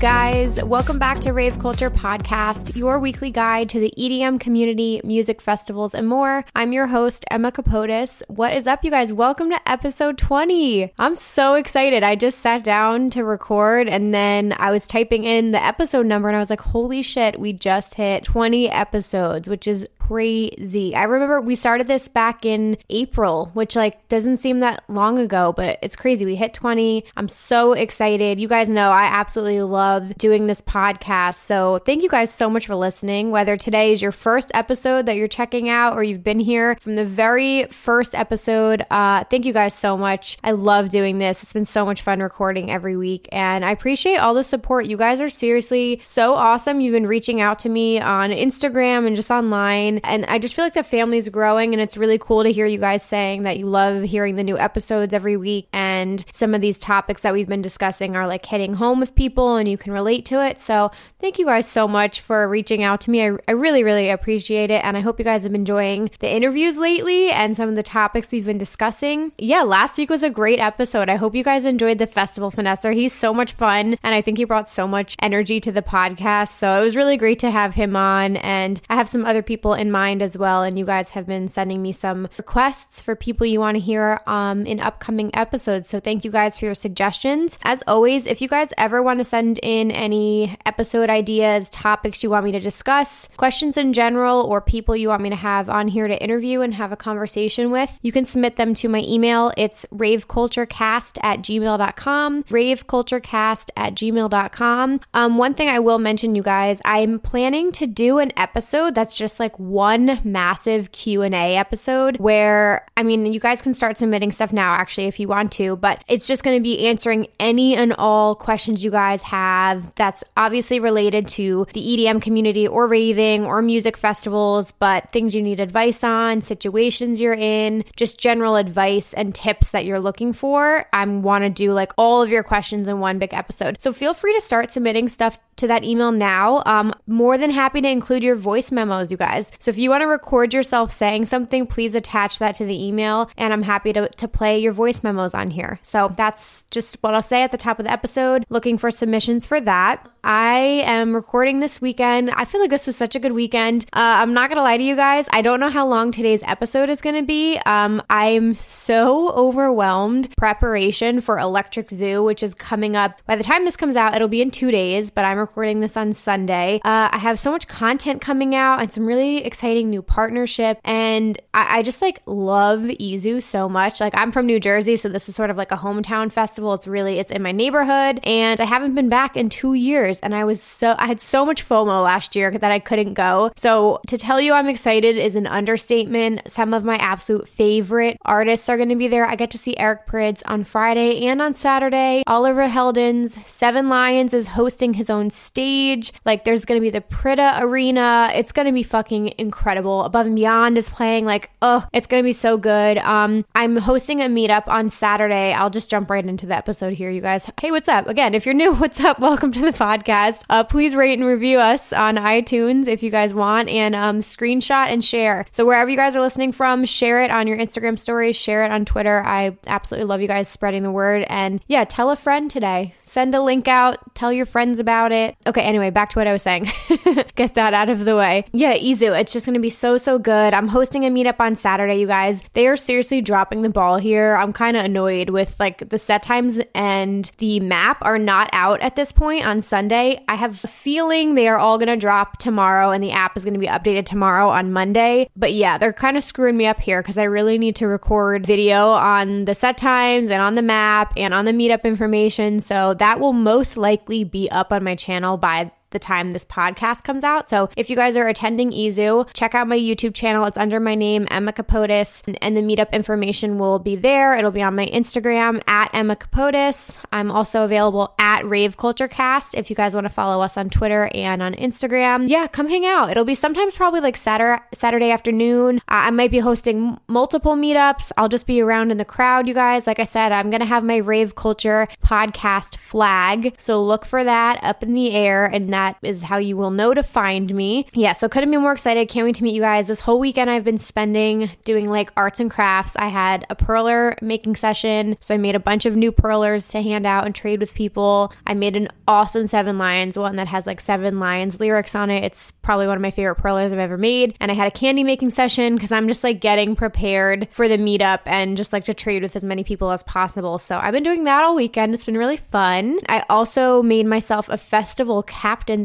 guys? Welcome back to Rave Culture Podcast, your weekly guide to the EDM community, music festivals, and more. I'm your host, Emma Capotis. What is up, you guys? Welcome to episode 20. I'm so excited. I just sat down to record and then I was typing in the episode number and I was like, holy shit, we just hit 20 episodes, which is crazy. I remember we started this back in April, which like doesn't seem that long ago, but it's crazy. We hit 20. I'm so excited. You guys know I absolutely love doing this podcast. So thank you guys so much for listening. Whether today is your first episode that you're checking out or you've been here from the very first episode, uh, thank you guys so much. I love doing this. It's been so much fun recording every week and I appreciate all the support. You guys are seriously so awesome. You've been reaching out to me on Instagram and just online and I just feel like the family is growing, and it's really cool to hear you guys saying that you love hearing the new episodes every week. And some of these topics that we've been discussing are like hitting home with people, and you can relate to it. So thank you guys so much for reaching out to me. I, I really, really appreciate it. And I hope you guys have been enjoying the interviews lately and some of the topics we've been discussing. Yeah, last week was a great episode. I hope you guys enjoyed the festival finesser. He's so much fun, and I think he brought so much energy to the podcast. So it was really great to have him on. And I have some other people in mind as well. And you guys have been sending me some requests for people you want to hear um, in upcoming episodes. So thank you guys for your suggestions. As always, if you guys ever want to send in any episode ideas, topics you want me to discuss, questions in general, or people you want me to have on here to interview and have a conversation with, you can submit them to my email. It's raveculturecast at gmail.com, raveculturecast at gmail.com. Um, one thing I will mention, you guys, I'm planning to do an episode that's just like one massive Q&A episode where I mean, you guys can start submitting stuff now actually if you want to, but it's just going to be answering any and all questions you guys have that's obviously related to the EDM community or raving or music festivals, but things you need advice on, situations you're in, just general advice and tips that you're looking for. I want to do like all of your questions in one big episode. So feel free to start submitting stuff to that email now. Um, more than happy to include your voice memos, you guys. So if you want to record yourself saying something, please attach that to the email, and I'm happy to, to play your voice memos on here. So that's just what I'll say at the top of the episode. Looking for submissions for that. I am recording this weekend. I feel like this was such a good weekend. Uh, I'm not gonna lie to you guys. I don't know how long today's episode is gonna be. Um, I'm so overwhelmed. Preparation for Electric Zoo, which is coming up. By the time this comes out, it'll be in two days. But I'm recording this on Sunday. Uh, I have so much content coming out and some really exciting new partnership, and I, I just like love EZoo so much. Like I'm from New Jersey, so this is sort of like a hometown festival. It's really it's in my neighborhood, and I haven't been back in two years and I was so I had so much FOMO last year that I couldn't go. So to tell you I'm excited is an understatement. Some of my absolute favorite artists are going to be there. I get to see Eric Prydz on Friday and on Saturday. Oliver Heldens, Seven Lions is hosting his own stage. Like there's going to be the Pryda Arena. It's going to be fucking incredible. Above and Beyond is playing like oh, it's going to be so good. Um I'm hosting a meetup on Saturday. I'll just jump right into the episode here you guys. Hey, what's up? Again, if you're new, what's up? Welcome to the podcast podcast. Uh, please rate and review us on iTunes if you guys want, and um, screenshot and share. So wherever you guys are listening from, share it on your Instagram stories, share it on Twitter. I absolutely love you guys spreading the word. And yeah, tell a friend today. Send a link out. Tell your friends about it. Okay, anyway, back to what I was saying. Get that out of the way. Yeah, EZoo, It's just going to be so, so good. I'm hosting a meetup on Saturday, you guys. They are seriously dropping the ball here. I'm kind of annoyed with like the set times and the map are not out at this point on Sunday. I have a feeling they are all going to drop tomorrow and the app is going to be updated tomorrow on Monday. But yeah, they're kind of screwing me up here because I really need to record video on the set times and on the map and on the meetup information. So that will most likely be up on my channel by the time this podcast comes out. So if you guys are attending EZoo, check out my YouTube channel. It's under my name, Emma Capotis, and the meetup information will be there. It'll be on my Instagram at Emma Capotis. I'm also available at Rave Culture Cast if you guys want to follow us on Twitter and on Instagram. Yeah, come hang out. It'll be sometimes probably like Saturday, Saturday afternoon. I might be hosting multiple meetups. I'll just be around in the crowd, you guys. Like I said, I'm to have my Rave Culture podcast flag. So look for that up in the air and that that is how you will know to find me. Yeah, so couldn't be more excited. Can't wait to meet you guys. This whole weekend I've been spending doing like arts and crafts. I had a perler making session, so I made a bunch of new perlers to hand out and trade with people. I made an awesome Seven Lions, one that has like Seven Lions lyrics on it. It's probably one of my favorite perlers I've ever made. And I had a candy making session because I'm just like getting prepared for the meetup and just like to trade with as many people as possible. So I've been doing that all weekend. It's been really fun. I also made myself a festival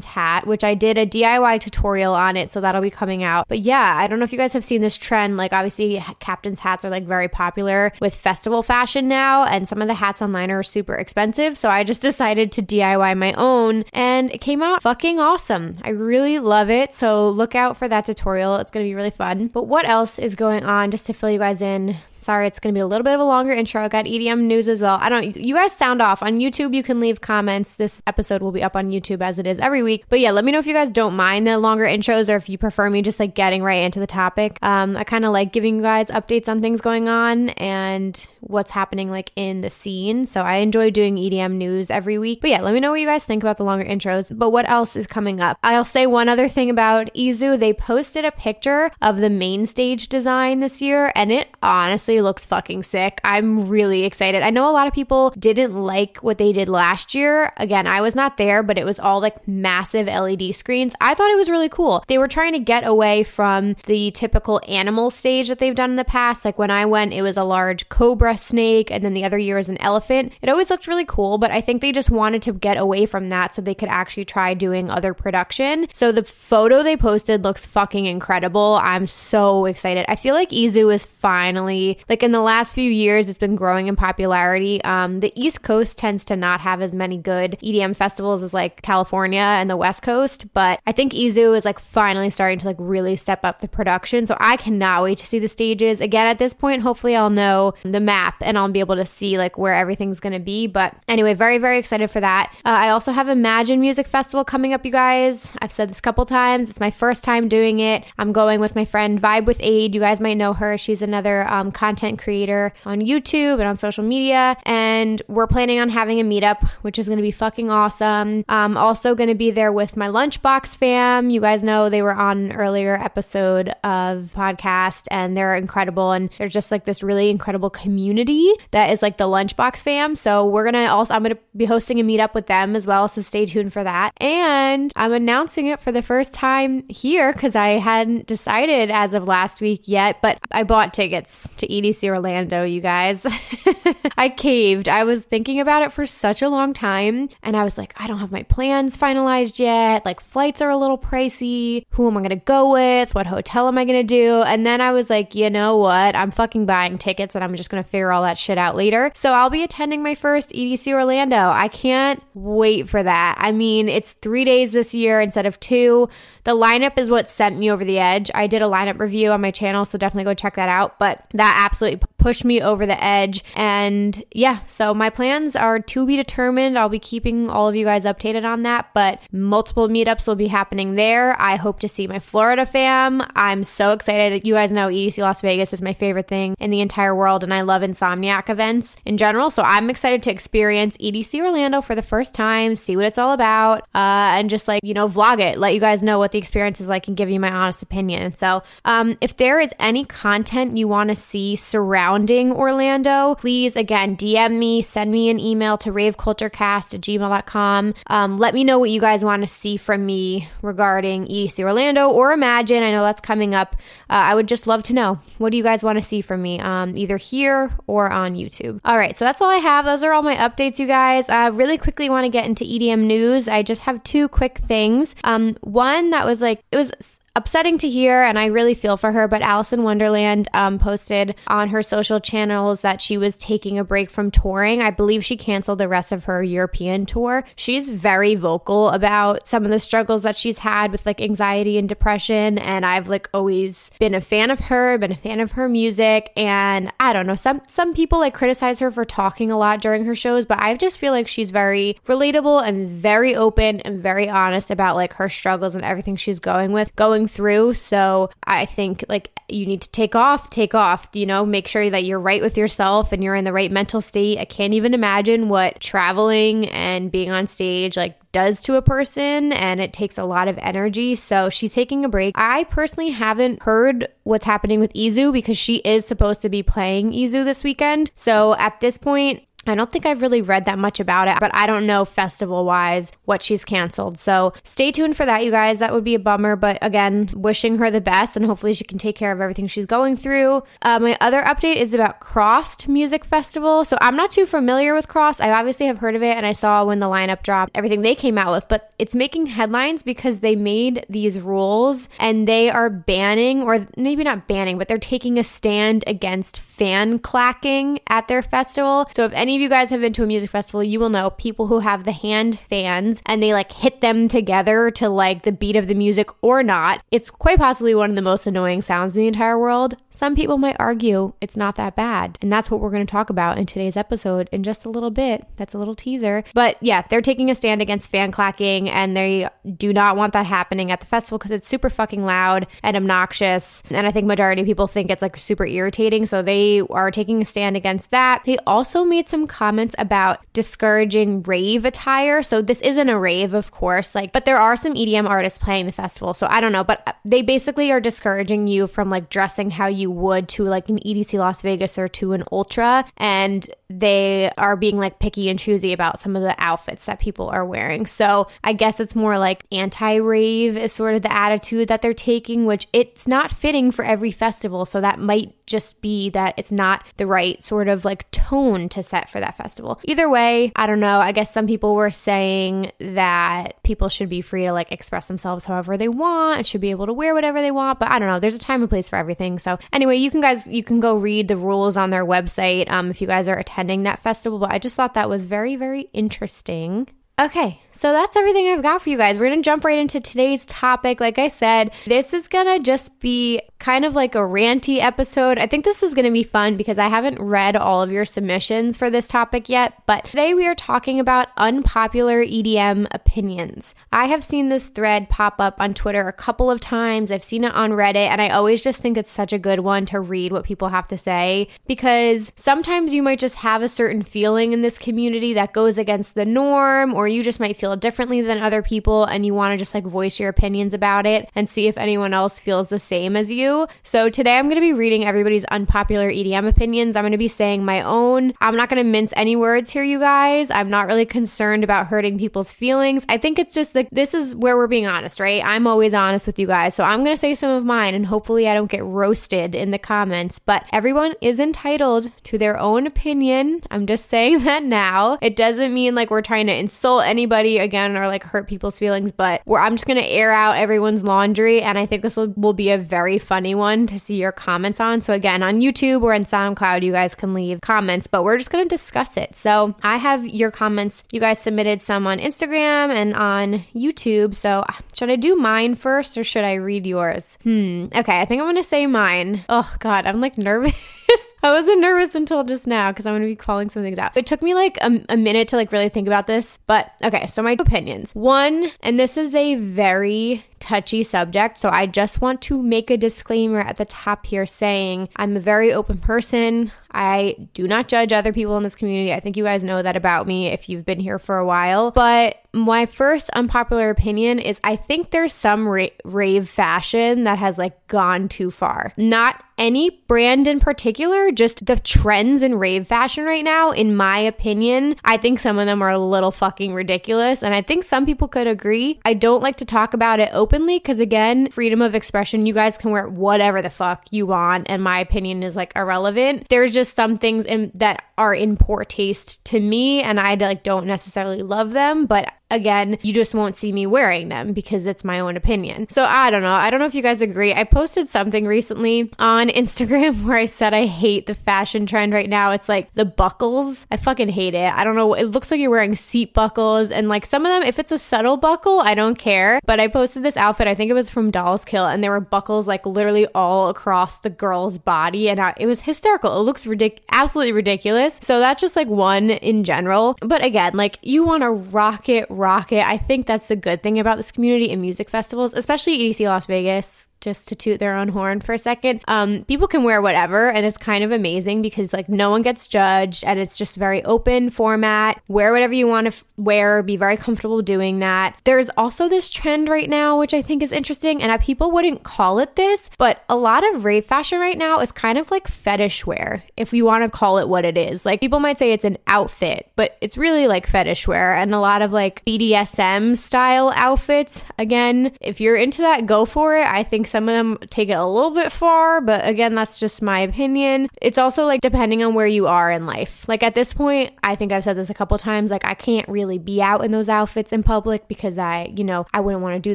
hat, which I did a DIY tutorial on it. So that'll be coming out. But yeah, I don't know if you guys have seen this trend. Like, obviously, captain's hats are like very popular with festival fashion now. And some of the hats online are super expensive. So I just decided to DIY my own and it came out fucking awesome. I really love it. So look out for that tutorial. It's to be really fun. But what else is going on just to fill you guys in? Sorry, it's going to be a little bit of a longer intro. I got EDM news as well. I don't, you guys sound off. On YouTube, you can leave comments. This episode will be up on YouTube as it is every week. But yeah, let me know if you guys don't mind the longer intros or if you prefer me just like getting right into the topic. Um, I kind of like giving you guys updates on things going on and what's happening like in the scene. So I enjoy doing EDM news every week. But yeah, let me know what you guys think about the longer intros. But what else is coming up? I'll say one other thing about EZoo. They posted a picture of the main stage design this year, and it honestly looks fucking sick. I'm really excited. I know a lot of people didn't like what they did last year. Again, I was not there, but it was all like massive LED screens. I thought it was really cool. They were trying to get away from the typical animal stage that they've done in the past. Like when I went, it was a large cobra snake, and then the other year was an elephant. It always looked really cool, but I think they just wanted to get away from that so they could actually try doing other production. So the photo they posted looks fucking incredible. I'm so excited. I feel like EZoo is finally like in the last few years, it's been growing in popularity. Um, the East Coast tends to not have as many good EDM festivals as like California and the West Coast, but I think EZoo is like finally starting to like really step up the production. So I cannot wait to see the stages. Again, at this point, hopefully I'll know the map and I'll be able to see like where everything's to be. But anyway, very, very excited for that. Uh, I also have Imagine Music Festival coming up, you guys. I've said this a couple times. It's my first time doing it. I'm going with my friend Vibe with Aid. You guys might know her. She's another um, content creator on YouTube and on social media. And we're planning on having a meetup, which is going to be fucking awesome. I'm also going to be there with my Lunchbox fam. You guys know they were on an earlier episode of podcast and they're incredible. And they're just like this really incredible community that is like the Lunchbox fam. So we're going to also, I'm going to be hosting a meetup with them as well. So stay tuned for that. And I'm announcing it for the first time here because I hadn't decided as of last week yet, but I bought tickets to EDC Orlando, you guys. I caved. I was thinking about it for such a long time and I was like, I don't have my plans finalized yet. Like, flights are a little pricey. Who am I going to go with? What hotel am I going to do? And then I was like, you know what? I'm fucking buying tickets and I'm just going to figure all that shit out later. So I'll be attending my first EDC Orlando. I can't wait for that. I mean, it's three days this year instead of two. The lineup is what sent me over the edge. I did a lineup review on my channel, so definitely go check that out. But that absolutely pushed me over the edge. And yeah, so my plans are to be determined. I'll be keeping all of you guys updated on that, but multiple meetups will be happening there. I hope to see my Florida fam. I'm so excited. You guys know EDC Las Vegas is my favorite thing in the entire world, and I love Insomniac events in general. So I'm excited to experience EDC Orlando for the first time, see what it's all about, uh, and just like, you know, vlog it, let you guys know what the experience is like and give you my honest opinion. So, um, if there is any content you want to see surrounding Orlando, please again DM me, send me an email to raveculturecast at gmail.com. Um, let me know what you guys want to see from me regarding EC Orlando or Imagine. I know that's coming up. Uh, I would just love to know what do you guys want to see from me, um, either here or on YouTube. All right, so that's all I have. Those are all my updates, you guys. I uh, really quickly want to get into EDM news. I just have two quick things. Um, one that was like, it was upsetting to hear, and I really feel for her. But Alison Wonderland um, posted on her social channels that she was taking a break from touring. I believe she canceled the rest of her European tour. She's very vocal about some of the struggles that she's had with like anxiety and depression, and I've like always been a fan of her, been a fan of her music, and I don't know some some people like criticize her for talking a lot during her shows, but I just feel like she's very relatable and very open and very honest about like her struggles and everything she's going with going through. So I think like you need to take off, take off, you know, make sure that you're right with yourself and you're in the right mental state. I can't even imagine what traveling and being on stage like does to a person and it takes a lot of energy. So she's taking a break. I personally haven't heard what's happening with EZoo because she is supposed to be playing EZoo this weekend. So at this point, I don't think I've really read that much about it, but I don't know festival wise what she's canceled. So stay tuned for that, you guys. That would be a bummer, but again, wishing her the best and hopefully she can take care of everything she's going through. Uh, my other update is about CRSSD Music Festival. So I'm not too familiar with CRSSD. I obviously have heard of it and I saw when the lineup dropped everything they came out with, but it's making headlines because they made these rules and they are banning, or maybe not banning, but they're taking a stand against fan clacking at their festival. So if any of you guys have been to a music festival, you will know people who have the hand fans and they like hit them together to like the beat of the music or not. It's quite possibly one of the most annoying sounds in the entire world. Some people might argue it's not that bad. And that's what we're going to talk about in today's episode in just a little bit. That's a little teaser. But yeah, they're taking a stand against fan clacking and they do not want that happening at the festival because it's super fucking loud and obnoxious. And I think majority of people think it's like super irritating. So they are taking a stand against that. They also made some comments about discouraging rave attire. So this isn't a rave, of course, like, but there are some EDM artists playing the festival. So I don't know, but uh, they basically are discouraging you from like dressing how you would to like an EDC Las Vegas or to an Ultra. And they are being like picky and choosy about some of the outfits that people are wearing. So I guess it's more like anti rave is sort of the attitude that they're taking, which it's not fitting for every festival. So that might just be that it's not the right sort of like tone to set for that festival. Either way, I don't know. I guess some people were saying that people should be free to like express themselves however they want and should be able to wear whatever they want. But I don't know. There's a time and place for everything. So anyway, you can guys, you can go read the rules on their website um, if you guys are attending that festival. But I just thought that was very, very interesting. Okay, so that's everything I've got for you guys. We're gonna jump right into today's topic. Like I said, this is gonna just be kind of like a ranty episode. I think this is gonna be fun because I haven't read all of your submissions for this topic yet, but today we are talking about unpopular EDM opinions. I have seen this thread pop up on Twitter a couple of times, I've seen it on Reddit, and I always just think it's such a good one to read what people have to say because sometimes you might just have a certain feeling in this community that goes against the norm or or you just might feel differently than other people and you want to just like voice your opinions about it and see if anyone else feels the same as you. So today I'm going to be reading everybody's unpopular EDM opinions. I'm going to be saying my own. I'm not going to mince any words here, you guys. I'm not really concerned about hurting people's feelings. I think it's just like this is where we're being honest, right? I'm always honest with you guys. So I'm going to say some of mine and hopefully I don't get roasted in the comments, but everyone is entitled to their own opinion. I'm just saying that now. It doesn't mean like we're trying to insult anybody again or like hurt people's feelings, but where I'm just going to air out everyone's laundry. And I think this will, will be a very funny one to see your comments on. So, again, on YouTube or on SoundCloud, you guys can leave comments, but we're just going to discuss it. So, I have your comments. You guys submitted some on Instagram and on YouTube. So, should I do mine first or should I read yours? Hmm. Okay, I think I'm going to say mine. Oh, God, I'm like nervous. I wasn't nervous until just now because I'm going to be calling some things out. It took me like a, a minute to like really think about this, but okay, so my opinions. One, and this is a very touchy subject. So I just want to make a disclaimer at the top here saying I'm a very open person. I do not judge other people in this community. I think you guys know that about me if you've been here for a while. But my first unpopular opinion is I think there's some ra- rave fashion that has like gone too far. Not any brand in particular, just the trends in rave fashion right now, in my opinion, I think some of them are a little fucking ridiculous. And I think some people could agree. I don't like to talk about it openly because, again, freedom of expression, you guys can wear whatever the fuck you want. And my opinion is like irrelevant. There's just some things in, that are in poor taste to me and I like don't necessarily love them, but again, you just won't see me wearing them because it's my own opinion. So I don't know. I don't know if you guys agree. I posted something recently on Instagram where I said I hate the fashion trend right now. It's like the buckles. I fucking hate it. I don't know. It looks like you're wearing seat buckles and like some of them, if it's a subtle buckle, I don't care. But I posted this outfit, I think it was from Dolls Kill, and there were buckles like literally all across the girl's body. And I, it was hysterical. It looks ridiculous, absolutely ridiculous. So that's just like one in general. But again, like you want to rock it, rock it. I think that's the good thing about this community and music festivals, especially EDC Las Vegas just to toot their own horn for a second. Um, people can wear whatever, and it's kind of amazing because like no one gets judged, and it's just very open format. Wear whatever you want to f- wear, be very comfortable doing that. There's also this trend right now, which I think is interesting, and people wouldn't call it this, but a lot of rave fashion right now is kind of like fetish wear, if you want to call it what it is. Like people might say it's an outfit, but it's really like fetish wear, and a lot of like BDSM style outfits. Again, if you're into that, go for it. I think some of them take it a little bit far, but again, that's just my opinion. It's also like depending on where you are in life. Like at this point, I think I've said this a couple times, like I can't really be out in those outfits in public because I, you know, I wouldn't want to do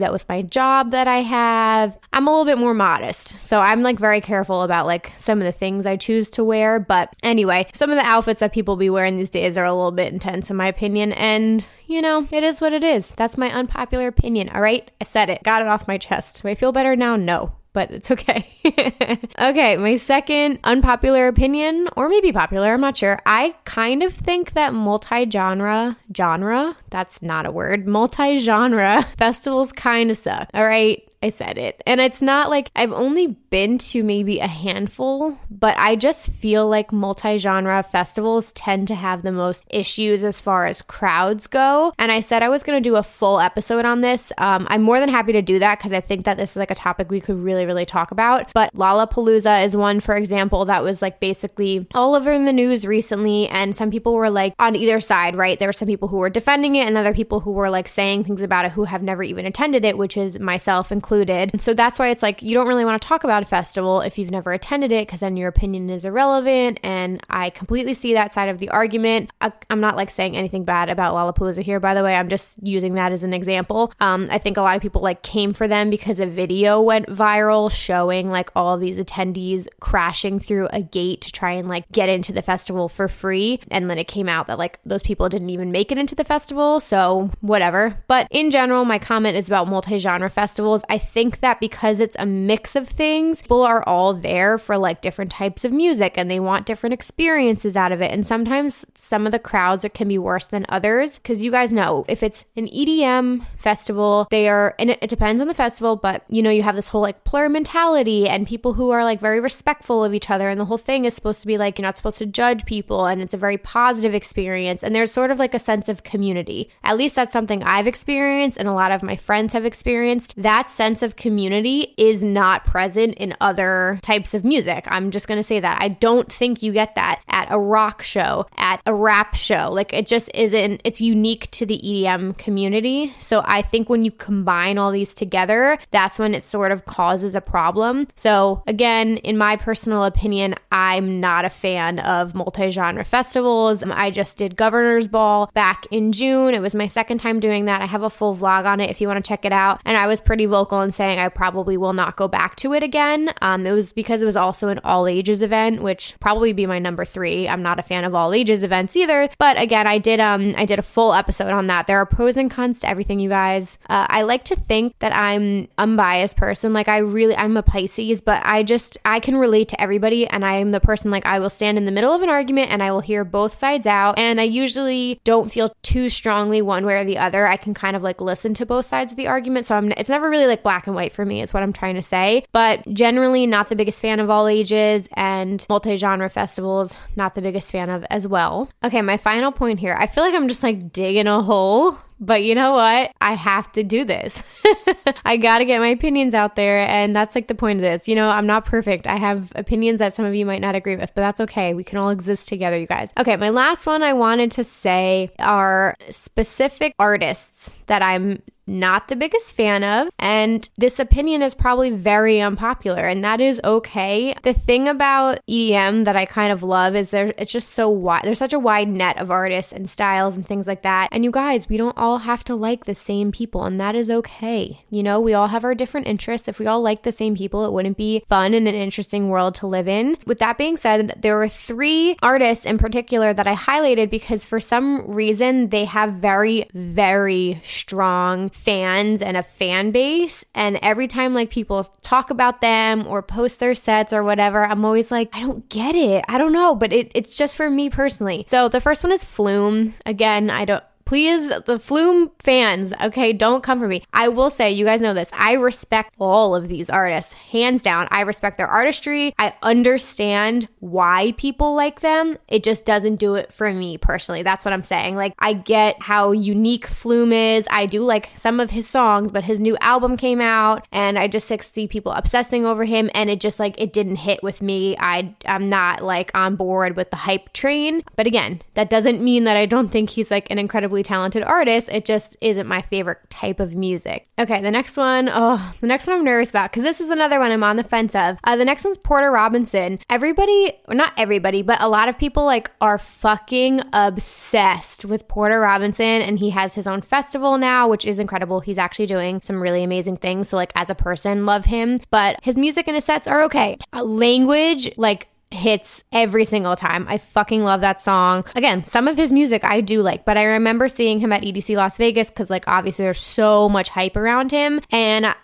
that with my job that I have. I'm a little bit more modest. So I'm like very careful about like some of the things I choose to wear. But anyway, some of the outfits that people be wearing these days are a little bit intense in my opinion. And you know, it is what it is. That's my unpopular opinion. All right. I said it, got it off my chest. Do I feel better now? No but it's okay. okay, my second unpopular opinion, or maybe popular, I'm not sure. I kind of think that multi genre, genre, that's not a word, multi genre festivals kind of suck. All right. I said it. And it's not like I've only been to maybe a handful, but I just feel like multi genre festivals tend to have the most issues as far as crowds go. And I said I was going to do a full episode on this. Um, I'm more than happy to do that because I think that this is like a topic we could really, really talk about. But Lollapalooza is one, for example, that was like basically all over in the news recently. And some people were like on either side, right? There were some people who were defending it and other people who were like saying things about it who have never even attended it, which is myself included included. So that's why it's like you don't really want to talk about a festival if you've never attended it because then your opinion is irrelevant. And I completely see that side of the argument. I, am not like saying anything bad about Lollapalooza here, by the way. I'm just using that as an example. Um, I think a lot of people like came for them because a video went viral showing like all these attendees crashing through a gate to try and like get into the festival for free. And then it came out that like those people didn't even make it into the festival. So whatever. But in general, my comment is about multi genre festivals. I think that because it's a mix of things, people are all there for like different types of music and they want different experiences out of it. And sometimes some of the crowds can be worse than others because you guys know if it's an EDM festival, they are, and it, depends on the festival, but you know, you have this whole like plur mentality and people who are like very respectful of each other. And the whole thing is supposed to be like, you're not supposed to judge people and it's a very positive experience. And there's sort of like a sense of community. At least that's something I've experienced and a lot of my friends have experienced. That sense sense of community is not present in other types of music. I'm just going to say that. I don't think you get that at a rock show, at a rap show. Like it just isn't, it's unique to the EDM community. So I think when you combine all these together, that's when it sort of causes a problem. So again, in my personal opinion, I'm not a fan of multi genre festivals. I just did Governor's Ball back in June. It was my second time doing that. I have a full vlog on it if you want to check it out. And I was pretty vocal and saying I probably will not go back to it again. Um, it was because it was also an all ages event, which probably be my number three. I'm not a fan of all ages events either, but again, I did um I did a full episode on that. There are pros and cons to everything, you guys. Uh, I like to think that I'm unbiased person. Like I really I'm a Pisces, but I just I can relate to everybody, and I am the person like I will stand in the middle of an argument and I will hear both sides out, and I usually don't feel too strongly one way or the other. I can kind of like listen to both sides of the argument, so I'm it's never really like black and white for me, is what I'm trying to say. But generally, not the biggest fan of all ages and multi genre festivals, not the biggest fan of as well. Okay, my final point here. I feel like I'm just like digging a hole but you know what? I have to do this. I got to get my opinions out there. And that's like the point of this. You know, I'm not perfect. I have opinions that some of you might not agree with, but that's okay. We can all exist together, you guys. Okay, my last one I wanted to say are specific artists that I'm not the biggest fan of. And this opinion is probably very unpopular, and that is okay. The thing about EDM that I kind of love is there it's just so wide. There's such a wide net of artists and styles and things like that. And you guys, we don't all have to like the same people, and that is okay. You know, we all have our different interests. If we all like the same people, it wouldn't be fun and an interesting world to live in. With that being said, there were three artists in particular that I highlighted because for some reason they have very, very strong fans and a fan base. And every time like people talk about them or post their sets or whatever, I'm always like, I don't get it. I don't know, but it, it's just for me personally. So the first one is Flume. Again, I don't please, the Flume fans, okay, don't come for me. I will say, you guys know this. I respect all of these artists, hands down. I respect their artistry. I understand why people like them. It just doesn't do it for me personally. That's what I'm saying. Like, I get how unique Flume is. I do like some of his songs, but his new album came out and I just like, see people obsessing over him and it just like, it didn't hit with me. I, I'm not like on board with the hype train. But again, that doesn't mean that I don't think he's like an incredibly talented artist. It just isn't my favorite type of music. Okay, the next one, oh, the next one I'm nervous about because this is another one I'm on the fence of. Uh, the next one's Porter Robinson. Everybody, not everybody, but a lot of people like are fucking obsessed with Porter Robinson and he has his own festival now, which is incredible. He's actually doing some really amazing things. So, like, as a person, love him. But his music and his sets are okay. Uh, language, like, hits every single time. I fucking love that song. Again, some of his music I do like, but I remember seeing him at EDC Las Vegas because, like, obviously there's so much hype around him, and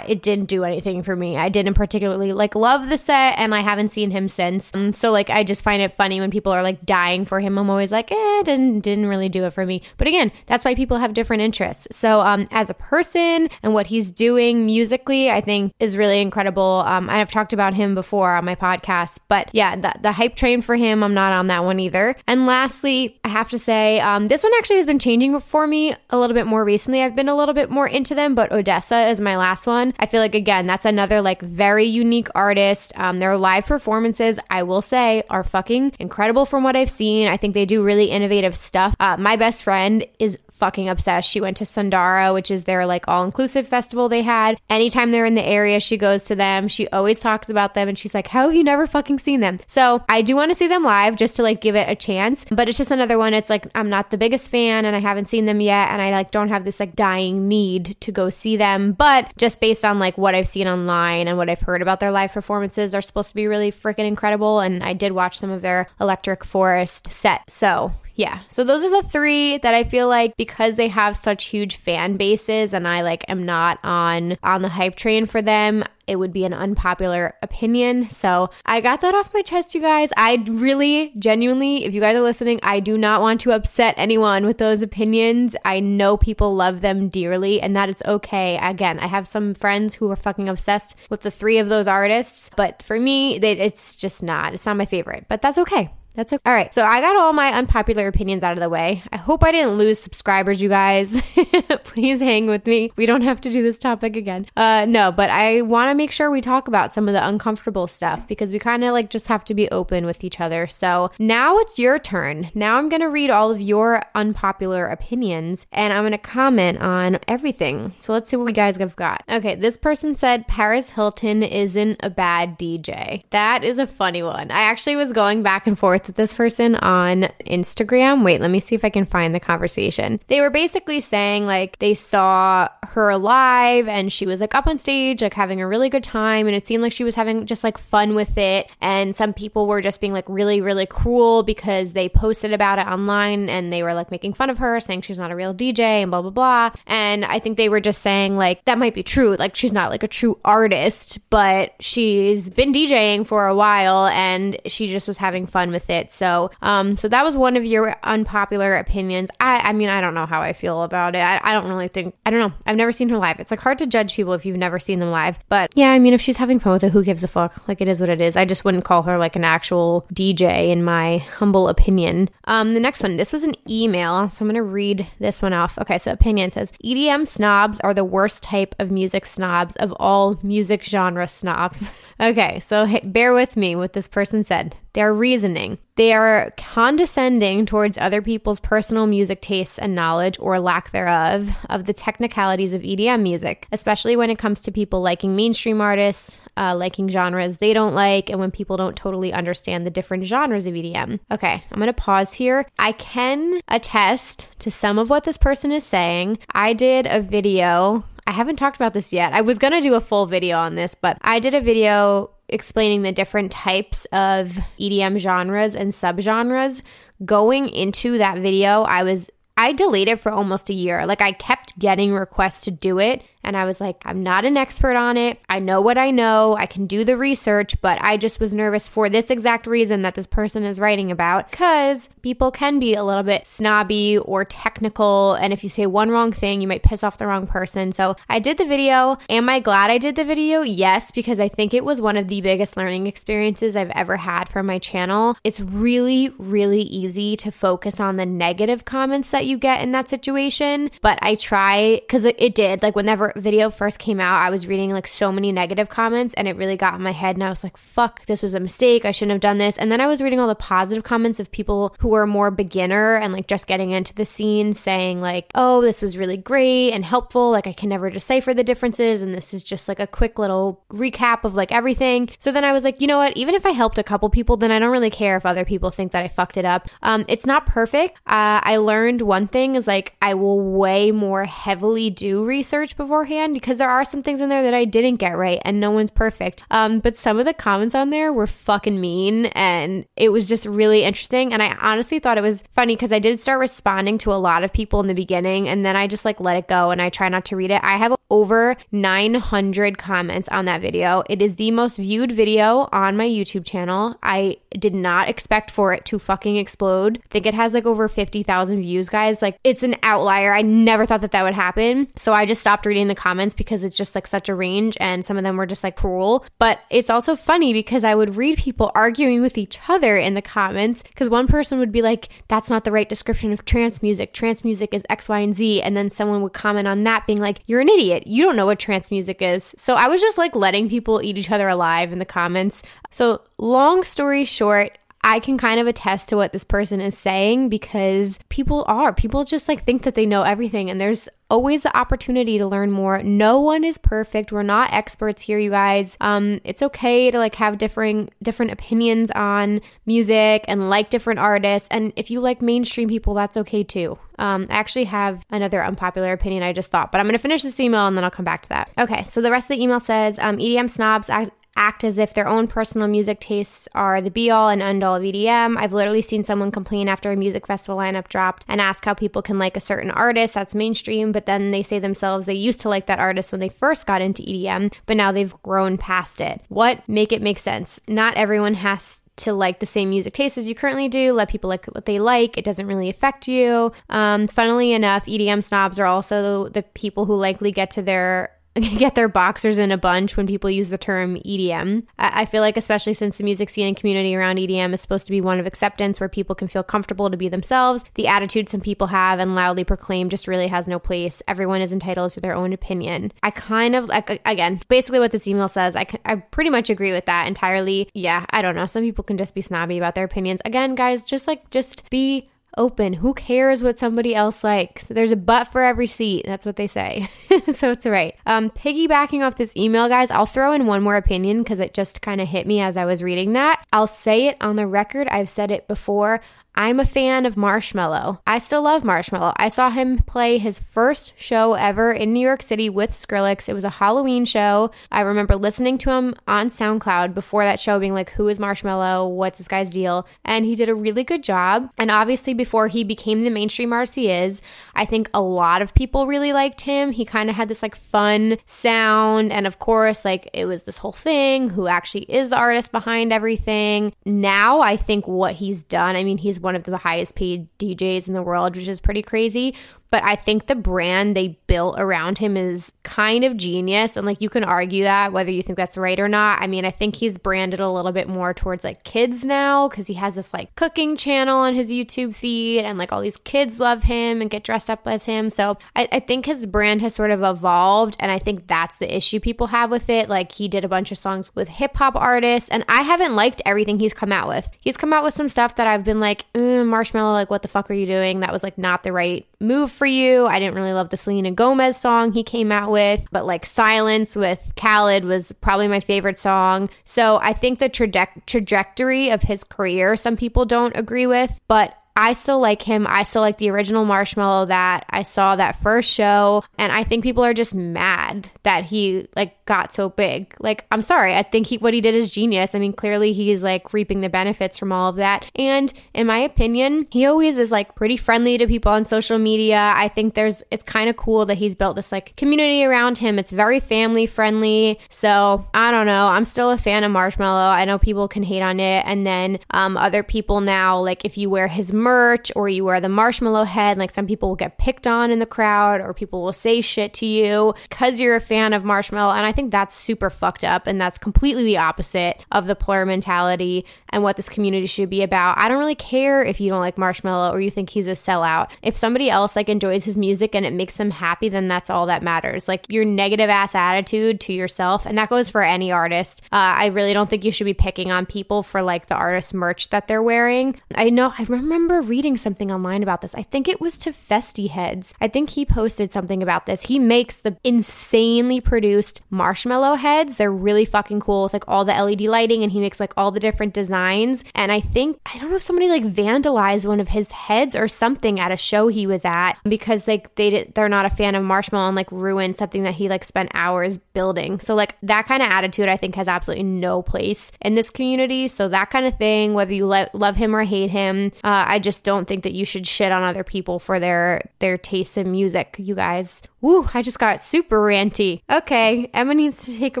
it didn't do anything for me. I didn't particularly like love the set, and I haven't seen him since. Um, so, like, I just find it funny when people are like dying for him. I'm always like, eh, didn't didn't really do it for me. But again, that's why people have different interests. So, um, as a person and what he's doing musically, I think is really incredible. Um, I've talked about him before on my podcast, but yeah yeah, the, the hype train for him, I'm not on that one either. And lastly, I have to say, um, this one actually has been changing for me a little bit more recently. I've been a little bit more into them, but ODESZA is my last one. I feel like, again, that's another like very unique artist. Um, their live performances, I will say, are fucking incredible from what I've seen. I think they do really innovative stuff. Uh, my best friend is fucking obsessed. She went to Sundara, which is their like all inclusive festival they had. Anytime they're in the area, she goes to them. She always talks about them and she's like, How have you never fucking seen them? So I do want to see them live just to like give it a chance. But it's just another one. It's like I'm not the biggest fan and I haven't seen them yet. And I like don't have this like dying need to go see them. But just based on like what I've seen online and what I've heard about their live performances are supposed to be really freaking incredible. And I did watch some of their Electric Forest set. So yeah. So those are the three that I feel like because they have such huge fan bases and I like am not on on the hype train for them, it would be an unpopular opinion. So I got that off my chest, you guys. I really, genuinely, if you guys are listening, I do not want to upset anyone with those opinions. I know people love them dearly and that it's okay. Again, I have some friends who are fucking obsessed with the three of those artists, but for me, it's just not. It's not my favorite, but that's okay. That's okay. All right. So I got all my unpopular opinions out of the way. I hope I didn't lose subscribers, you guys. Please hang with me. We don't have to do this topic again. Uh, no, but I want to make sure we talk about some of the uncomfortable stuff because we kind of like just have to be open with each other. So now it's your turn. Now I'm going to read all of your unpopular opinions and I'm going to comment on everything. So let's see what you guys have got. Okay. This person said Paris Hilton isn't a bad DJ. That is a funny one. I actually was going back and forth with this person on Instagram. Wait, let me see if I can find the conversation. They were basically saying like they saw her live and she was like up on stage, like having a really good time. And it seemed like she was having just like fun with it. And some people were just being like really, really cruel because they posted about it online and they were like making fun of her, saying she's not a real DJ and blah, blah, blah. And I think they were just saying like that might be true. Like she's not like a true artist, but she's been DJing for a while and she just was having fun with it. So, um, so that was one of your unpopular opinions. I, I mean, I don't know how I feel about it. I, I don't really think, I don't know. I've never seen her live. It's like hard to judge people if you've never seen them live. But yeah, I mean, if she's having fun with it, who gives a fuck? Like it is what it is. I just wouldn't call her like an actual DJ in my humble opinion. Um, the next one, this was an email. So I'm to read this one off. Okay. So opinion says EDM snobs are the worst type of music snobs of all music genre snobs. okay. So hey, bear with me what this person said. Their reasoning. They are condescending towards other people's personal music tastes and knowledge, or lack thereof, of the technicalities of EDM music, especially when it comes to people liking mainstream artists, uh, liking genres they don't like, and when people don't totally understand the different genres of EDM. Okay, I'm gonna pause here. I can attest to some of what this person is saying. I did a video I haven't talked about this yet. I was going to do a full video on this, but I did a video explaining the different types of EDM genres and subgenres. Going into that video, I was I delayed it for almost a year. Like I kept getting requests to do it And I was like, I'm not an expert on it. I know what I know. I can do the research, but I just was nervous for this exact reason that this person is writing about because people can be a little bit snobby or technical. And if you say one wrong thing, you might piss off the wrong person. So I did the video. Am I glad I did the video? Yes, because I think it was one of the biggest learning experiences I've ever had for my channel. It's really, really easy to focus on the negative comments that you get in that situation. But I try because it, it did. Like whenever video first came out, I was reading like so many negative comments and it really got in my head. And I was like, fuck, this was a mistake. I shouldn't have done this. And then I was reading all the positive comments of people who were more beginner and like just getting into the scene saying, like, oh, this was really great and helpful. Like, I can never decipher the differences. And this is just like a quick little recap of like everything. So then I was like, you know what? Even if I helped a couple people, then I don't really care if other people think that I fucked it up. Um, it's not perfect. Uh, I learned one thing is like, I will way more heavily do research beforehand because there are some things in there that I didn't get right and no one's perfect. Um, but some of the comments on there were fucking mean and it was just really interesting. And I honestly thought it was funny because I did start responding to a lot of people in the beginning and then I just like let it go and I try not to read it. I have over 900 comments on that video. It is the most viewed video on my YouTube channel. I did not expect for it to fucking explode. I think it has like over 50,000 views, guys. Like it's an outlier. I never thought that that would happen. So I just stopped reading the comments because it's just like such a range and some of them were just like cruel. But it's also funny because I would read people arguing with each other in the comments because one person would be like, that's not the right description of trance music. Trance music is X, Y, and Z. And then someone would comment on that being like, you're an idiot. You don't know what trance music is. So I was just like letting people eat each other alive in the comments. So long story short, I can kind of attest to what this person is saying because people are. People just like think that they know everything and there's always the opportunity to learn more. No one is perfect. We're not experts here, you guys. Um it's okay to like have different different opinions on music and like different artists and if you like mainstream people, that's okay too. Um, I actually have another unpopular opinion I just thought, but I'm to finish this email and then I'll come back to that. Okay, so the rest of the email says um, EDM snobs act as if their own personal music tastes are the be all and end all of EDM. I've literally seen someone complain after a music festival lineup dropped and ask how people can like a certain artist that's mainstream, but then they say themselves they used to like that artist when they first got into EDM, but now they've grown past it. What? Make it make sense. Not everyone has to like the same music taste as you currently do. Let people like what they like. It doesn't really affect you. Um, funnily enough, EDM snobs are also the, the people who likely get to their get their boxers in a bunch when people use the term EDM. I feel like, especially since the music scene and community around EDM is supposed to be one of acceptance where people can feel comfortable to be themselves, the attitude some people have and loudly proclaim just really has no place. Everyone is entitled to their own opinion. I kind of, like, again, basically what this email says, I, I pretty much agree with that entirely. Yeah, I don't know. Some people can just be snobby about their opinions. Again, guys, just like, just be open. Who cares what somebody else likes? There's a butt for every seat. That's what they say. so it's right. Um, piggybacking off this email, guys, I'll throw in one more opinion because it just kind of hit me as I was reading that. I'll say it on the record. I've said it before. I'm a fan of Marshmello. I still love Marshmello. I saw him play his first show ever in New York City with Skrillex. It was a Halloween show. I remember listening to him on SoundCloud before that show, being like, Who is Marshmello? What's this guy's deal? And he did a really good job. And obviously, before he became the mainstream artist he is, I think a lot of people really liked him. He kind of had this like fun sound. And of course, like it was this whole thing who actually is the artist behind everything. Now, I think what he's done, I mean, he's one of the highest paid DJs in the world, which is pretty crazy but I think the brand they built around him is kind of genius. And like you can argue that whether you think that's right or not. I mean, I think he's branded a little bit more towards like kids now because he has this like cooking channel on his YouTube feed and like all these kids love him and get dressed up as him. So I, I think his brand has sort of evolved. And I think that's the issue people have with it. Like he did a bunch of songs with hip hop artists, and I haven't liked everything he's come out with. He's come out with some stuff that I've been like, mm, Marshmello, like, what the fuck are you doing? That was like not the right move for you. I didn't really love the Selena Gomez song he came out with, but like Silence with Khalid was probably my favorite song. So I think the traje- trajectory of his career, some people don't agree with, but I still like him. I still like the original Marshmello that I saw that first show. And I think people are just mad that he like got so big. Like, I'm sorry. I think he, what he did is genius. I mean, clearly he's like reaping the benefits from all of that. And in my opinion, he always is like pretty friendly to people on social media. I think there's, it's kind of cool that he's built this like community around him. It's very family friendly. So I don't know. I'm still a fan of Marshmello. I know people can hate on it. And then um, other people now, like if you wear his merch or you wear the marshmallow head, like some people will get picked on in the crowd or people will say shit to you because you're a fan of Marshmello. And I think that's super fucked up. And that's completely the opposite of the plur mentality and what this community should be about. I don't really care if you don't like Marshmello or you think he's a sellout. If somebody else like enjoys his music and it makes them happy, then that's all that matters. Like your negative ass attitude to yourself, and that goes for any artist. Uh, I really don't think you should be picking on people for like the artist merch that they're wearing. I know, I remember reading something online about this. I think it was to Festy Heads. I think he posted something about this. He makes the insanely produced Marshmello heads. They're really fucking cool with like all the LED lighting, and he makes like all the different designs. And I think, I don't know if somebody like vandalized one of his heads or something at a show he was at because like they did, they're not a fan of Marshmello and like ruined something that he like spent hours building. So like that kind of attitude I think has absolutely no place in this community. So that kind of thing, whether you le- love him or hate him, uh, I just don't think that you should shit on other people for their their tastes in music. You guys, woo! I just got super ranty. Okay, Emma needs to take a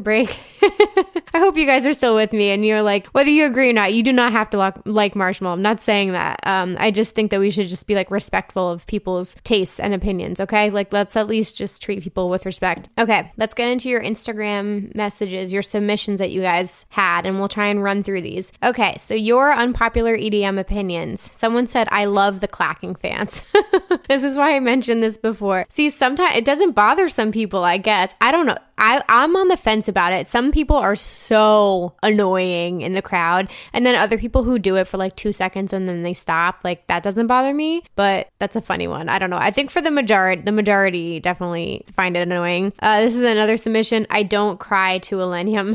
break. I hope you guys are still with me and you're like, whether you agree or not, you do not have to like, like Marshmello. I'm not saying that. Um, I just think that we should just be like respectful of people's tastes and opinions. Okay, like let's at least just treat people with respect. Okay, let's get into your Instagram messages, your submissions that you guys had, and we'll try and run through these. Okay, so your unpopular EDM opinions. Someone said, I love the clacking fans. this is why I mentioned this before. See, sometimes it doesn't bother some people, I guess. I don't know. I, I'm on the fence about it. Some people are so annoying in the crowd, and then other people who do it for like two seconds and then they stop. Like that doesn't bother me, but that's a funny one. I don't know. I think for the majority, the majority definitely find it annoying. Uh, this is another submission. I don't cry to Illenium.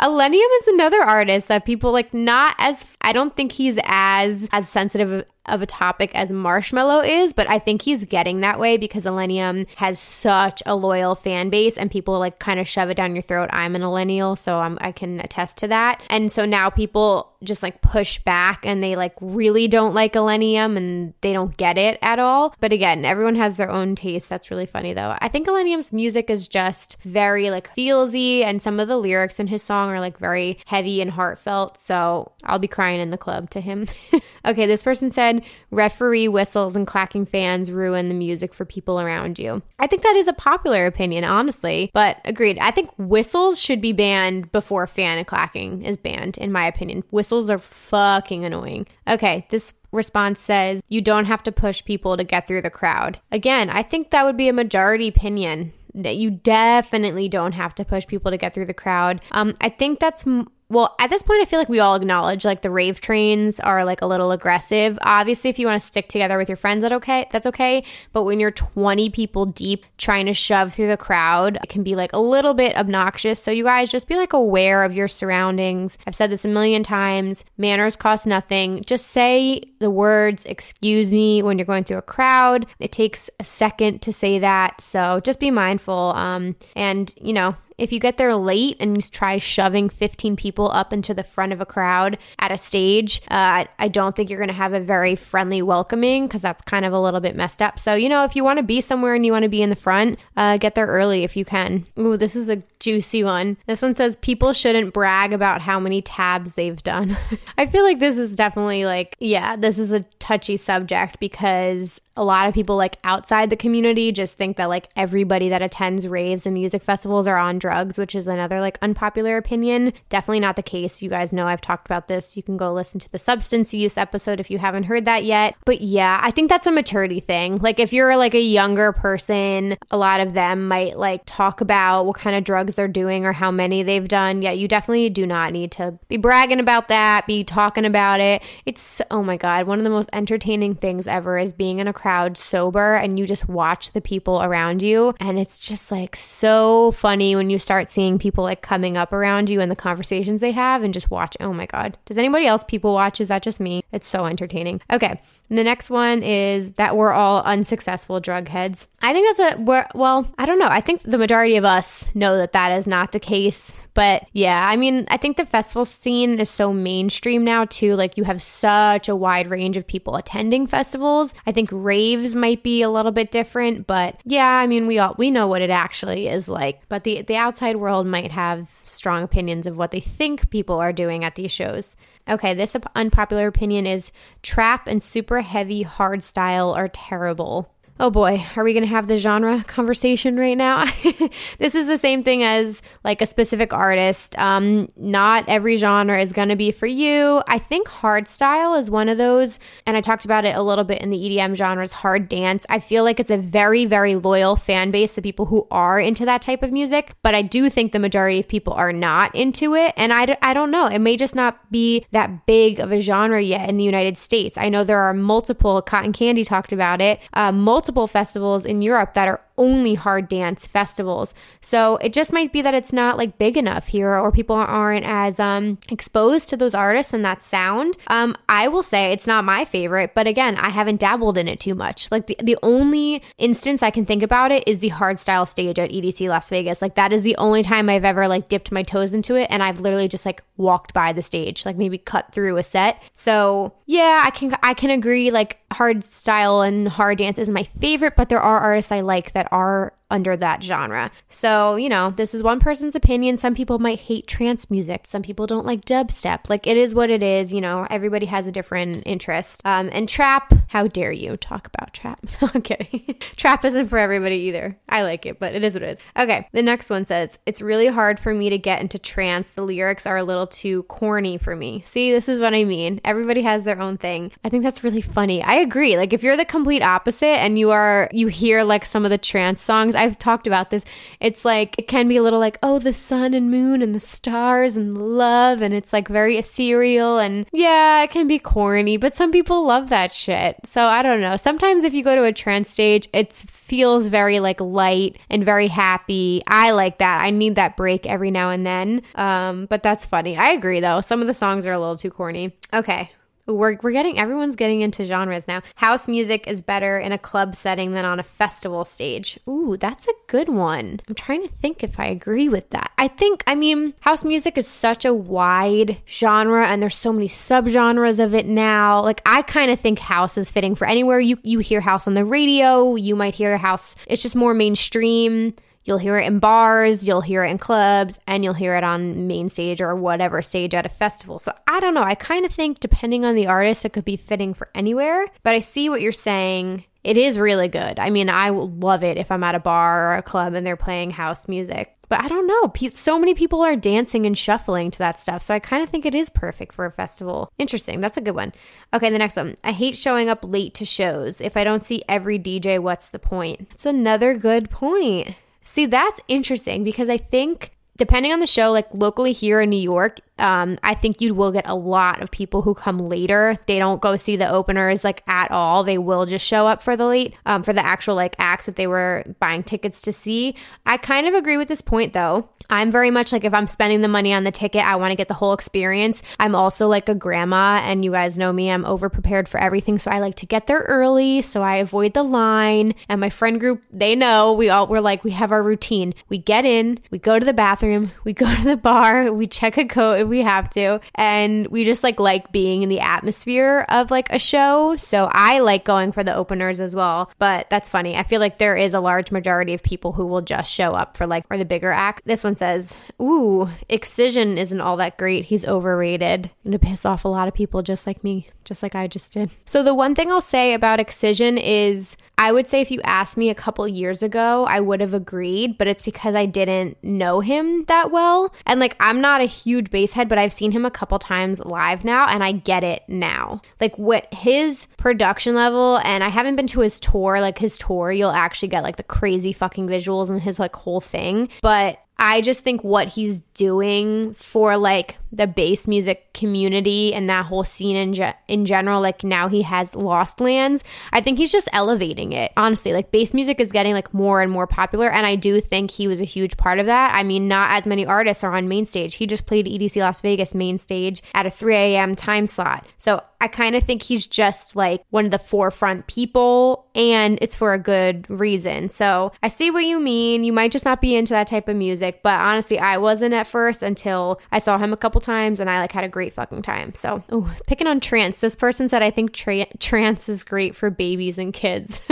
Illenium is another artist that people like not as. I don't think he's as as sensitive of a topic as Marshmello is, but I think he's getting that way because Illenium has such a loyal fan base and people like kind of shove it down your throat. I'm an Illenial, so I'm, I can attest to that. And so now people just like push back and they like really don't like Illenium and they don't get it at all. But again, everyone has their own taste. That's really funny though. I think Illenium's music is just very like feelsy and some of the lyrics in his song are like very heavy and heartfelt. So I'll be crying in the club to him. okay, this person said referee whistles and clacking fans ruin the music for people around you. I think that is a popular opinion, honestly, but agreed. I think whistles should be banned before fan clacking is banned, in my opinion. Whistles are fucking annoying. Okay, this response says you don't have to push people to get through the crowd. Again, I think that would be a majority opinion. You definitely don't have to push people to get through the crowd. Um, I think that's m- well, at this point, I feel like we all acknowledge like the rave trains are like a little aggressive. Obviously, if you want to stick together with your friends, that okay, that's okay. But when you're 20 people deep trying to shove through the crowd, it can be like a little bit obnoxious. So you guys just be like aware of your surroundings. I've said this a million times. Manners cost nothing. Just say the words "excuse me" when you're going through a crowd. It takes a second to say that, so just be mindful. Um, and you know, if you get there late and you try shoving 15 people up into the front of a crowd at a stage, uh, I don't think you're going to have a very friendly welcoming because that's kind of a little bit messed up. So, you know, if you want to be somewhere and you want to be in the front, uh, get there early if you can. Ooh, this is a juicy one. This one says people shouldn't brag about how many tabs they've done. I feel like this is definitely like, yeah, this is a touchy subject because a lot of people like outside the community just think that like everybody that attends raves and music festivals are on drugs, which is another like unpopular opinion. Definitely not the case. You guys know I've talked about this. You can go listen to the substance use episode if you haven't heard that yet. But yeah, I think that's a maturity thing. Like if you're like a younger person, a lot of them might like talk about what kind of drugs they're doing or how many they've done. Yeah, you definitely do not need to be bragging about that, be talking about it. It's oh my god, one of the most entertaining things ever is being in a crowd sober and you just watch the people around you. And it's just like so funny when you you start seeing people like coming up around you and the conversations they have and just watch. Oh my God. Does anybody else people watch? Is that just me? It's so entertaining. Okay. And the next one is that we're all unsuccessful drug heads. I think that's a, well, I don't know. I think the majority of us know that that is not the case. But yeah, I mean, I think the festival scene is so mainstream now too. Like you have such a wide range of people attending festivals. I think raves might be a little bit different, but yeah, I mean, we all we know what it actually is like. But the the outside world might have strong opinions of what they think people are doing at these shows. Okay, this unpopular opinion is trap and super heavy hard style are terrible. Oh boy, are we going to have the genre conversation right now? this is the same thing as like a specific artist. Um, not every genre is going to be for you. I think hard style is one of those, and I talked about it a little bit in the EDM genres, hard dance. I feel like it's a very, very loyal fan base, the people who are into that type of music, but I do think the majority of people are not into it. And I, I don't know, it may just not be that big of a genre yet in the United States. I know there are multiple, Cotton Candy talked about it, uh, multiple multiple festivals in Europe that are only hard dance festivals. So it just might be that it's not like big enough here or people aren't as um, exposed to those artists and that sound. Um, I will say it's not my favorite, but again, I haven't dabbled in it too much. Like the, the only instance I can think about it is the hard style stage at EDC Las Vegas. Like that is the only time I've ever like dipped my toes into it and I've literally just like walked by the stage, like maybe cut through a set. So yeah, I can I can agree like hard style and hard dance is my favorite, but there are artists I like that are under that genre. So, you know, this is one person's opinion. Some people might hate trance music. Some people don't like dubstep. Like, it is what it is. You know, everybody has a different interest. Um, and trap, how dare you talk about trap? Kidding. trap isn't for everybody either. I like it, but it is what it is. Okay, the next one says, It's really hard for me to get into trance. The lyrics are a little too corny for me. See, this is what I mean. Everybody has their own thing. I think that's really funny. I agree. Like, if you're the complete opposite and you are, you hear like some of the trance songs, I've talked about this. It's like it can be a little like, oh, the sun and moon and the stars and love, and it's like very ethereal and yeah, it can be corny, but some people love that shit. So I don't know. Sometimes if you go to a trance stage, it feels very like light and very happy. I like that. I need that break every now and then. Um, but that's funny. I agree though. Some of the songs are a little too corny. Okay, we're, we're getting everyone's getting into genres now. House music is better in a club setting than on a festival stage. Ooh, that's a good one. I'm trying to think if I agree with that. I think, I mean, house music is such a wide genre and there's so many subgenres of it now. Like, I kind of think house is fitting for anywhere you, you hear house on the radio. You might hear house, it's just more mainstream. You'll hear it in bars, you'll hear it in clubs, and you'll hear it on main stage or whatever stage at a festival. So I don't know. I kind of think, depending on the artist, it could be fitting for anywhere. But I see what you're saying. It is really good. I mean, I love it if I'm at a bar or a club and they're playing house music. But I don't know. So many people are dancing and shuffling to that stuff. So I kind of think it is perfect for a festival. Interesting. That's a good one. Okay, the next one. I hate showing up late to shows. If I don't see every DJ, what's the point? It's another good point. See, that's interesting because I think depending on the show, like locally here in New York, um, I think you will get a lot of people who come later. They don't go see the openers like at all. They will just show up for the late, um, for the actual like acts that they were buying tickets to see. I kind of agree with this point though. I'm very much like if I'm spending the money on the ticket, I want to get the whole experience. I'm also like a grandma, and you guys know me, I'm over prepared for everything. So I like to get there early so I avoid the line. And my friend group, they know we all, we're like, we have our routine. We get in, we go to the bathroom, we go to the bar, we check a coat if we have to. And we just like like being in the atmosphere of like a show. So I like going for the openers as well. But that's funny. I feel like there is a large majority of people who will just show up for like for the bigger act. This one says, Ooh, Excision isn't all that great. He's overrated. And to piss off a lot of people just like me, just like I just did. So the one thing I'll say about Excision is I would say if you asked me a couple years ago, I would have agreed, but it's because I didn't know him that well. And like, I'm not a huge bass head, but I've seen him a couple times live now and I get it now. Like, what his production level, and I haven't been to his tour, like his tour, you'll actually get like the crazy fucking visuals and his like whole thing. But I just think what he's doing for like the bass music community and that whole scene in, ge- in general like now he has lost lands i think he's just elevating it honestly like bass music is getting like more and more popular and i do think he was a huge part of that i mean not as many artists are on main stage he just played edc las vegas main stage at a 3 a.m time slot so I kind of think he's just like one of the forefront people and it's for a good reason. So I see what you mean. You might just not be into that type of music, but honestly, I wasn't at first until I saw him a couple times and I like had a great fucking time. So, picking on trance, this person said, I think tra- trance is great for babies and kids.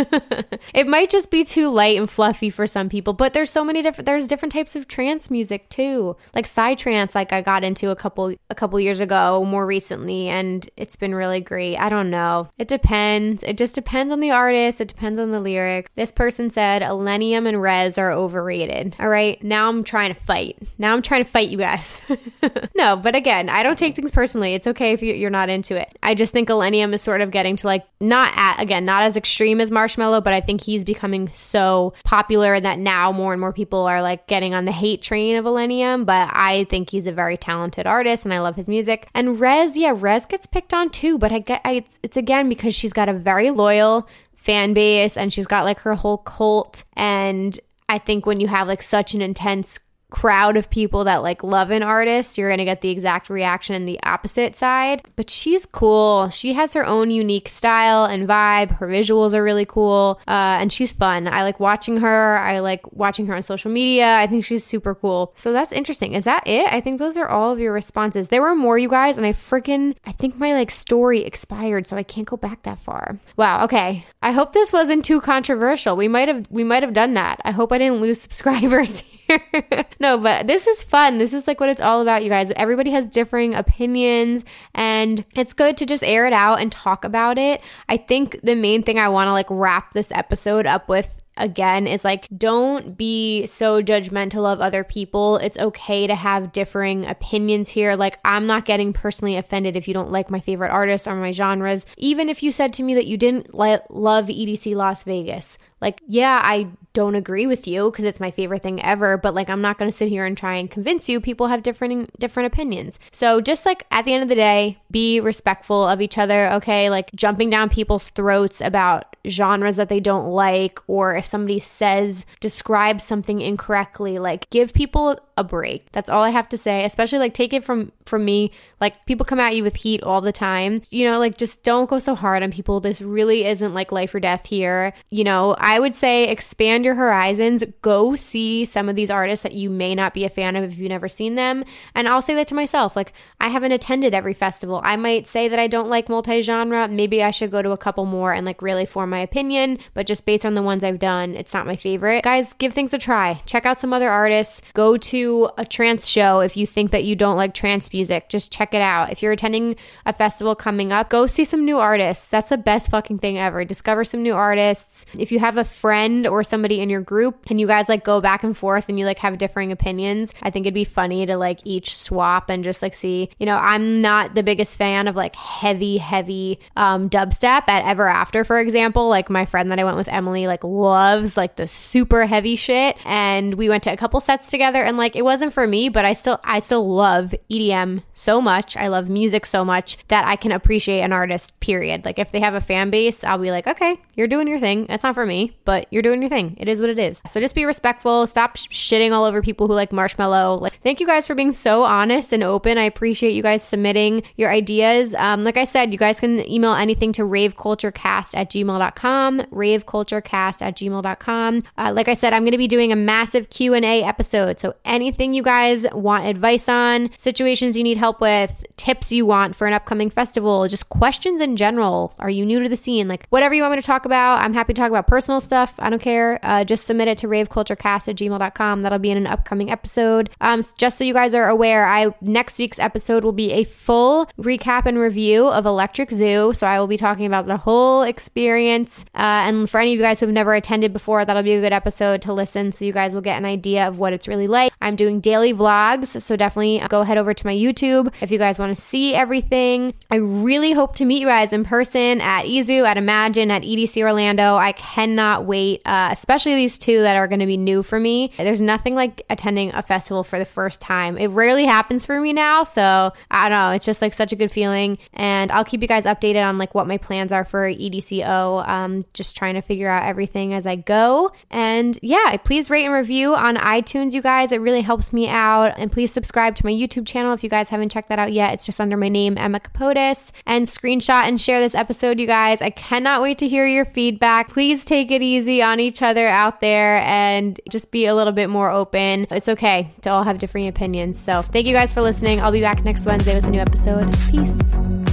it might just be too light and fluffy for some people, but there's so many different, there's different types of trance music too. Like psytrance, like I got into a couple, a couple years ago more recently and it's been really great. I don't know. It depends. It just depends on the artist. It depends on the lyric. This person said Illenium and Rezz are overrated. All right. Now I'm trying to fight. Now I'm trying to fight you guys. no, but again, I don't take things personally. It's okay if you're not into it. I just think Illenium is sort of getting to like, not at, again, not as extreme as Marshmello, but I think he's becoming so popular that now more and more people are like getting on the hate train of Illenium. But I think he's a very talented artist and I love his music. And Rezz, yeah, Rezz gets picked on too, but I get I, it's, it's again because she's got a very loyal fan base and she's got like her whole cult and I think when you have like such an intense crowd of people that like love an artist, you're going to get the exact reaction in the opposite side. But she's cool. She has her own unique style and vibe. Her visuals are really cool. Uh, and she's fun. I like watching her. I like watching her on social media. I think she's super cool. So that's interesting. Is that it? I think those are all of your responses. There were more, you guys, and I freaking, I think my like story expired, so I can't go back that far. Wow. Okay. I hope this wasn't too controversial. We might have, we might have done that. I hope I didn't lose subscribers here. no, but this is fun. This is like what it's all about, you guys. Everybody has differing opinions, and it's good to just air it out and talk about it. I think the main thing I want to like wrap this episode up with again is like don't be so judgmental of other people. It's okay to have differing opinions here. Like I'm not getting personally offended if you don't like my favorite artists or my genres. Even if you said to me that you didn't li- love EDC Las Vegas. Like, yeah, I don't agree with you because it's my favorite thing ever, but like I'm not going to sit here and try and convince you. People have different different opinions. So just like at the end of the day, be respectful of each other, okay? Like jumping down people's throats about genres that they don't like or if somebody says describe something incorrectly, like give people a break. That's all I have to say. Especially like take it from from me. Like people come at you with heat all the time. You know, like just don't go so hard on people. This really isn't like life or death here. You know, I would say expand your horizons. Go see some of these artists that you may not be a fan of if you've never seen them. And I'll say that to myself. Like I haven't attended every festival. I might say that I don't like multi-genre. Maybe I should go to a couple more and like really form my opinion, but just based on the ones I've done, it's not my favorite. Guys, give things a try. Check out some other artists. Go to a trance show if you think that you don't like trance music. Just check it out. If you're attending a festival coming up, go see some new artists. That's the best fucking thing ever. Discover some new artists. If you have a friend or somebody in your group and you guys like go back and forth and you like have differing opinions, I think it'd be funny to like each swap and just like see, you know, I'm not the biggest fan of like heavy, heavy um, dubstep at Ever After, for example. Like my friend that I went with, Emily, like loves like the super heavy shit. And we went to a couple sets together and like, like it wasn't for me, but I still I still love EDM so much. I love music so much that I can appreciate an artist. Period. Like if they have a fan base, I'll be like, okay, you're doing your thing. That's not for me, but you're doing your thing. It is what it is. So just be respectful. Stop shitting all over people who like Marshmello. Like thank you guys for being so honest and open. I appreciate you guys submitting your ideas. Um, like I said, you guys can email anything to raveculturecast at gmail.com. Raveculturecast at gmail.com. Uh, like I said, I'm going to be doing a massive Q&A episode. So any anything you guys want advice on, situations you need help with, tips you want for an upcoming festival, just questions in general. Are you new to the scene? Like whatever you want me to talk about, I'm happy to talk about personal stuff. I don't care. Uh, just submit it to raveculturecast at gmail.com. That'll be in an upcoming episode. Um, just so you guys are aware, I next week's episode will be a full recap and review of Electric Zoo. So I will be talking about the whole experience. Uh, and for any of you guys who have never attended before, that'll be a good episode to listen so you guys will get an idea of what it's really like. I'm I'm doing daily vlogs, so definitely go head over to my YouTube if you guys want to see everything. I really hope to meet you guys in person at EZoo, at Imagine, at EDC Orlando. I cannot wait, uh, especially these two that are going to be new for me. There's nothing like attending a festival for the first time. It rarely happens for me now, so I don't know. It's just like such a good feeling, and I'll keep you guys updated on like what my plans are for EDCO. Um, just trying to figure out everything as I go. And yeah, please rate and review on iTunes, you guys. It really helps me out. And please subscribe to my YouTube channel if you guys haven't checked that out yet. It's just under my name, Emma Capotis. And screenshot and share this episode, you guys. I cannot wait to hear your feedback. Please take it easy on each other out there and just be a little bit more open. It's okay to all have differing opinions. So thank you guys for listening. I'll be back next Wednesday with a new episode. Peace.